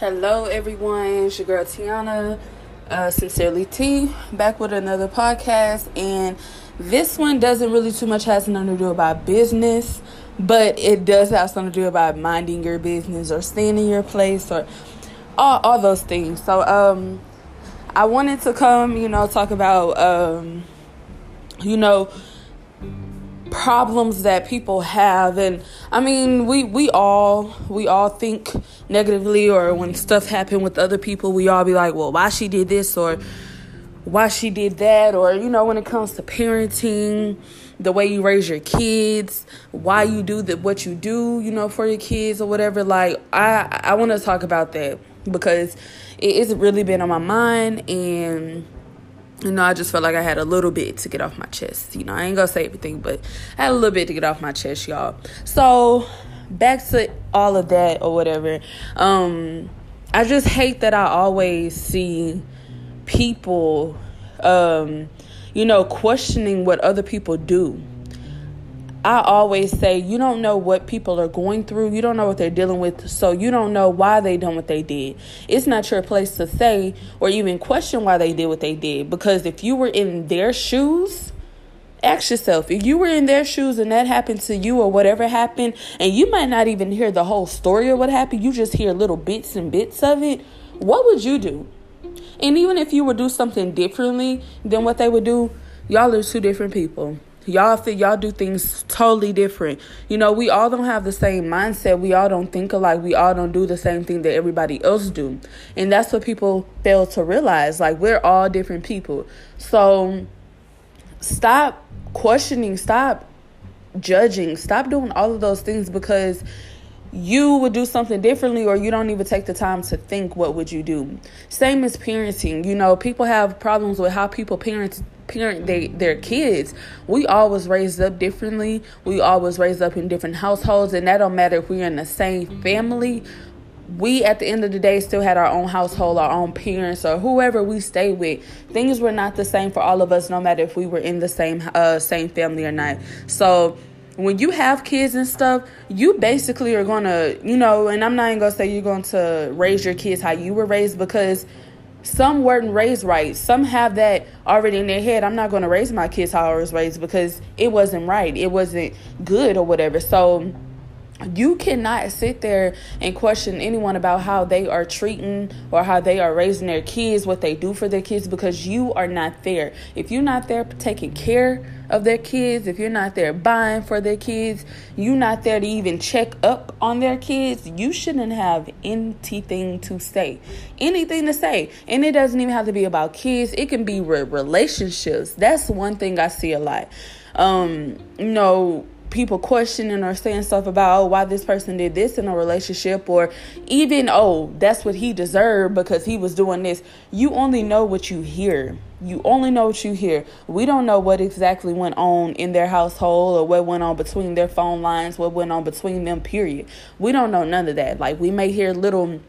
Hello, everyone. It's your girl Tiana, uh, sincerely T, back with another podcast. And this one doesn't really too much has nothing to do about business, but it does have something to do about minding your business or staying in your place or all, all those things. So, um, I wanted to come, you know, talk about, um, you know, problems that people have. And i mean we we all we all think negatively or when stuff happen with other people we all be like well why she did this or why she did that? Or you know when it comes to parenting the way you raise your kids why you do the what you do you know for your kids or whatever. Like i i want to talk about that because it, it's really been on my mind and you know, I just felt like I had a little bit to get off my chest. You know, I ain't gonna say everything, but I had a little bit to get off my chest, y'all. So back to all of that or whatever. Um, I just hate that I always see people, um, you know, questioning what other people do I always say you don't know what people are going through. You don't know what they're dealing with. So you don't know why they done what they did. It's not your place to say or even question why they did what they did. Because if you were in their shoes, ask yourself if you were in their shoes and that happened to you or whatever happened, and you might not even hear the whole story of what happened, you just hear little bits and bits of it, what would you do? And even if you would do something differently than what they would do, y'all are two different people. Y'all y'all do things totally different. You know, we all don't have the same mindset. We all don't think alike. We all don't do the same thing that everybody else do. And that's what people fail to realize. Like we're all different people. So stop questioning, stop judging, stop doing all of those things because you would do something differently or you don't even take the time to think what would you do same as parenting you know people have problems with how people parent parent they, their kids. We always raised up differently. We always raised up in different households and that don't matter if we're in the same family. We at the end of the day still had our own household our own parents or whoever we stay with. Things were not the same for all of us no matter if we were in the same uh, same family or not. So when you have kids and stuff, you basically are gonna, you know, and I'm not even gonna say you're going to raise your kids how you were raised because some weren't raised right. Some have that already in their head. I'm not going to raise my kids how I was raised because it wasn't right. It wasn't good or whatever. So you cannot sit there and question anyone about how they are treating or how they are raising their kids, what they do for their kids, because you are not there. If you're not there taking care of their kids, if you're not there buying for their kids, you're not there to even check up on their kids, you shouldn't have anything to say. Anything to say. And it doesn't even have to be about kids, it can be relationships. That's one thing I see a lot. Um, you know, people questioning or saying stuff about oh why this person did this in a relationship or even oh that's what he deserved because he was doing this. You only know what you hear. You only know what you hear. We don't know what exactly went on in their household or what went on between their phone lines what went on between them period. We don't know none of that. Like we may hear little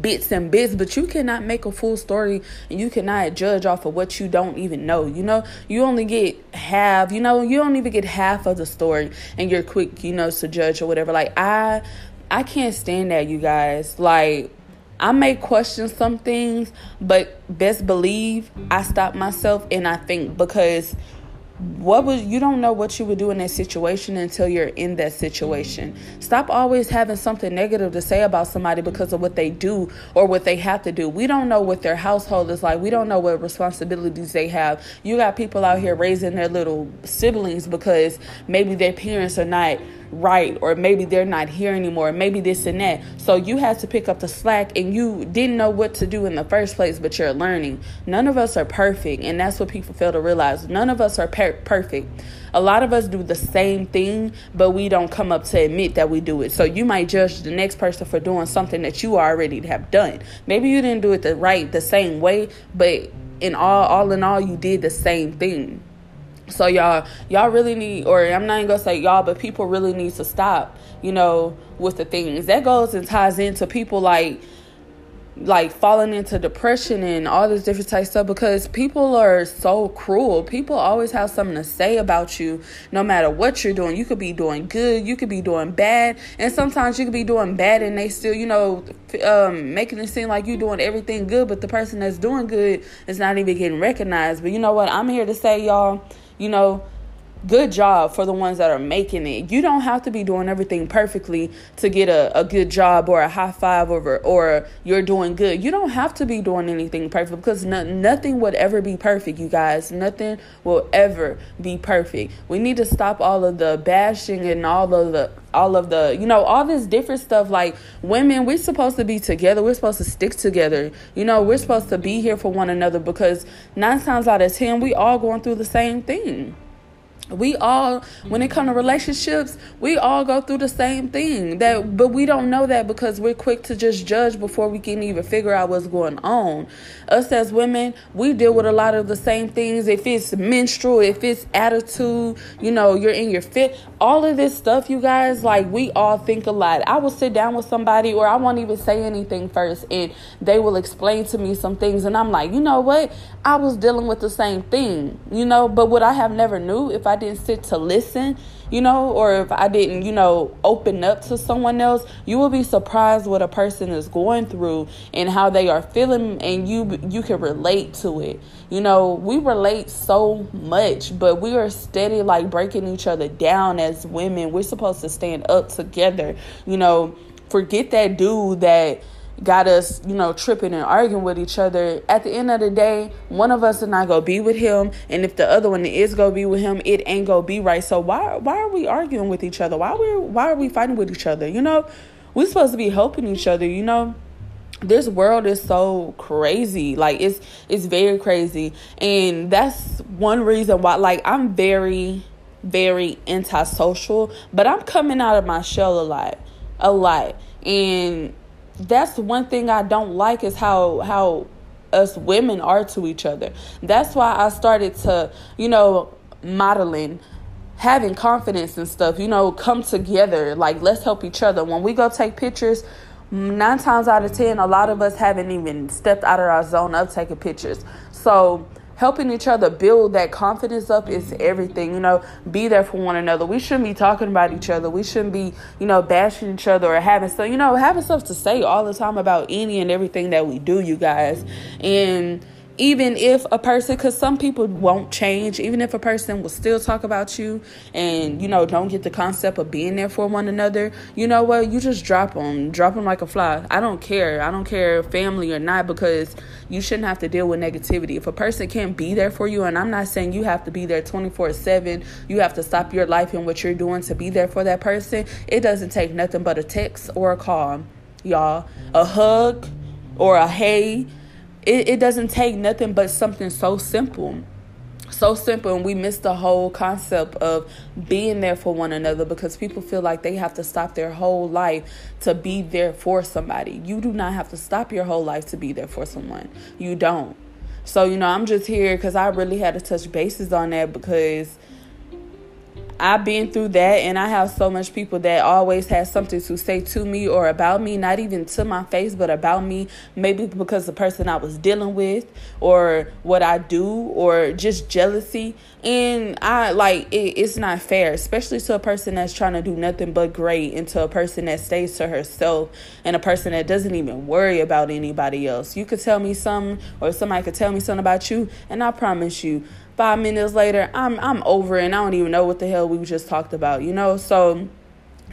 bits and bits, but you cannot make a full story and you cannot judge off of what you don't even know. You know, you only get half, you know, you don't even get half of the story and you're quick, you know, to judge or whatever. Like I I can't stand that, you guys. Like I may question some things, but best believe I stop myself and I think because what would you don't know what you would do in that situation until you're in that situation. Stop always having something negative to say about somebody because of what they do or what they have to do. We don't know what their household is like. We don't know what responsibilities they have. You got people out here raising their little siblings because maybe their parents are not right or maybe they're not here anymore maybe this and that. So you had to pick up the slack and you didn't know what to do in the first place but you're learning. None of us are perfect and that's what people fail to realize. None of us are per- perfect. A lot of us do the same thing but we don't come up to admit that we do it. So you might judge the next person for doing something that you already have done. Maybe you didn't do it the right the same way but in all all in all you did the same thing so y'all, y'all really need, or I'm not even gonna say y'all, but people really need to stop, you know, with the things that goes and ties into people like like falling into depression and all this different type stuff because people are so cruel. People always have something to say about you no matter what you're doing. You could be doing good, you could be doing bad, and sometimes you could be doing bad and they still, you know, um, making it seem like you're doing everything good, but the person that's doing good is not even getting recognized. But you know what? I'm here to say, y'all, you know, good job for the ones that are making it. You don't have to be doing everything perfectly to get a, a good job or a high five or, or you're doing good. You don't have to be doing anything perfect because no, nothing would ever be perfect, you guys. Nothing will ever be perfect. We need to stop all of the bashing and all of the all of the you know all this different stuff like women we're supposed to be together we're supposed to stick together you know we're supposed to be here for one another because nine times out of ten we all going through the same thing we all when it comes to relationships we all go through the same thing that but we don't know that because we're quick to just judge before we can even figure out what's going on. Us as women we deal with a lot of the same things. If it's menstrual if it's attitude you know you're in your fit all of this stuff you guys like we all think a lot. I will sit down with somebody or i won't even say anything first and they will explain to me some things and i'm like you know what? I was dealing with the same thing you know but what i have never knew if i I didn't sit to listen, you know, or if I didn't, you know, open up to someone else, you will be surprised what a person is going through and how they are feeling and you you can relate to it. You know, we relate so much, but we are steady like breaking each other down as women. We're supposed to stand up together. You know, forget that dude that got us, you know, tripping and arguing with each other. At the end of the day, one of us is not gonna be with him, and if the other one is gonna be with him, it ain't gonna be right. So why why are we arguing with each other? Why we why are we fighting with each other? You know, we're supposed to be helping each other. You know, this world is so crazy. Like it's it's very crazy, and that's one reason why. Like I'm very very antisocial, but I'm coming out of my shell a lot, a lot, and that's one thing I don't like is how how us women are to each other. That's why I started to, you know, modeling having confidence and stuff, you know, come together. Like, let's help each other. When we go take pictures, nine times out of ten, a lot of us haven't even stepped out of our zone of taking pictures. So, helping each other build that confidence up is mm-hmm. everything. You know, be there for one another. We shouldn't be talking about each other. We shouldn't be, you know, bashing each other or having stuff, you know, having stuff to say all the time about any and everything that we do, you guys. And even if a person because some people won't change even if a person will still talk about you and you know don't get the concept of being there for one another you know what? You just drop them drop them like a fly. I don't care. I don't care family or not because you shouldn't have to deal with negativity. If a person can't be there for you and i'm not saying you have to be there 24 7 you have to stop your life and what you're doing to be there for that person it doesn't take nothing but a text or a call y'all. A hug or a hey it, it doesn't take nothing but something so simple. So simple and we miss the whole concept of being there for one another because people feel like they have to stop their whole life to be there for somebody. You do not have to stop your whole life to be there for someone. You don't. So you know i'm just here because i really had to touch bases on that because I've been through that, and I have so much people that always have something to say to me or about me, not even to my face, but about me. Maybe because the person I was dealing with, or what I do, or just jealousy. And I like it, it's not fair, especially to a person that's trying to do nothing but great, and to a person that stays to herself, and a person that doesn't even worry about anybody else. You could tell me something, or somebody could tell me something about you, and I promise you five minutes later, I'm I'm over and I don't even know what the hell we just talked about, you know? So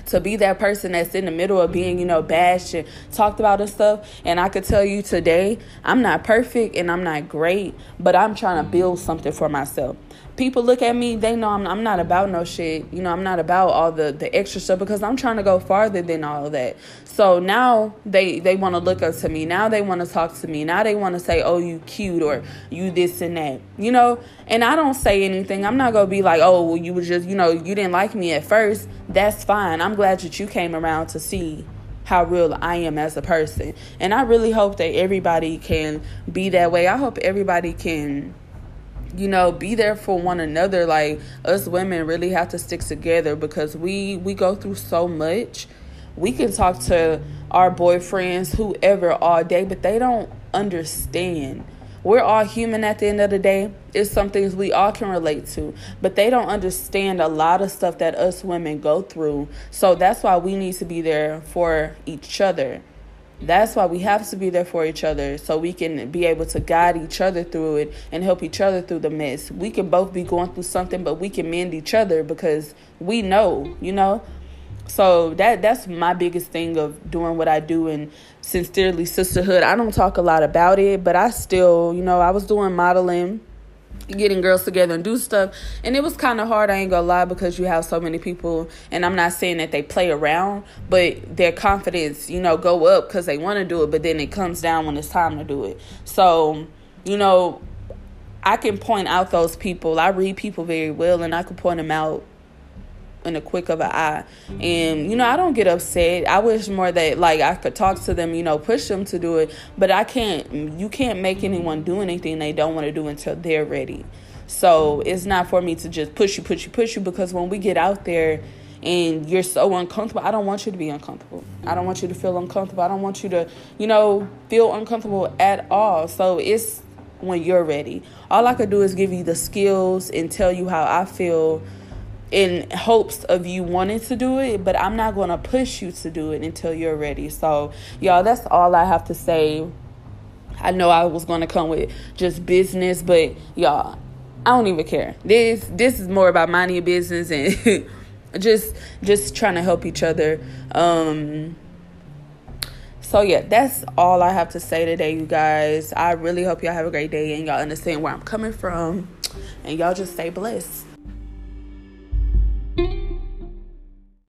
to be that person that's in the middle of being, you know, bashed and talked about and stuff. And I could tell you today, I'm not perfect and I'm not great, but I'm trying to build something for myself people look at me, they know I'm, I'm not about no shit. You know, I'm not about all the, the extra stuff because I'm trying to go farther than all of that. So now they, they want to look up to me. Now they want to talk to me. Now they want to say, oh, you cute or you this and that. You know, and I don't say anything. I'm not going to be like, oh, well, you were just, you know, you didn't like me at first. That's fine. I'm glad that you came around to see how real I am as a person. And I really hope that everybody can be that way. I hope everybody can you know be there for one another like us women really have to stick together because we we go through so much we can talk to our boyfriends, whoever, all day, but they don't understand. We're all human at the end of the day. It's some things we all can relate to, but they don't understand a lot of stuff that us women go through. So that's why we need to be there for each other. That's why we have to be there for each other so we can be able to guide each other through it and help each other through the mess. We can both be going through something, but we can mend each other because we know, you know. So that that's my biggest thing of doing what I do and sincerely sisterhood. I don't talk a lot about it, but I still, you know, I was doing modeling getting girls together and do stuff. And it was kind of hard i ain't gonna lie because you have so many people and i'm not saying that they play around but their confidence you know go up because they want to do it but then it comes down when it's time to do it. So you know i can point out those people. I read people very well and i can point them out in a quick of an eye. And you know, I don't get upset. I wish more that like I could talk to them, you know, push them to do it. But I can't. You can't make anyone do anything they don't want to do until they're ready. So it's not for me to just push you, push you, push you. Because when we get out there and you're so uncomfortable, I don't want you to be uncomfortable. I don't want you to feel uncomfortable. I don't want you to, you know, feel uncomfortable at all. So it's when you're ready. All I could do is give you the skills and tell you how I feel in hopes of you wanting to do it, but I'm not going to push you to do it until you're ready. So, y'all, that's all I have to say. I know I was going to come with just business, but y'all, I don't even care. This this is more about minding your business and just just trying to help each other. Um so yeah, that's all I have to say today, you guys. I really hope y'all have a great day and y'all understand where I'm coming from. And y'all just stay blessed.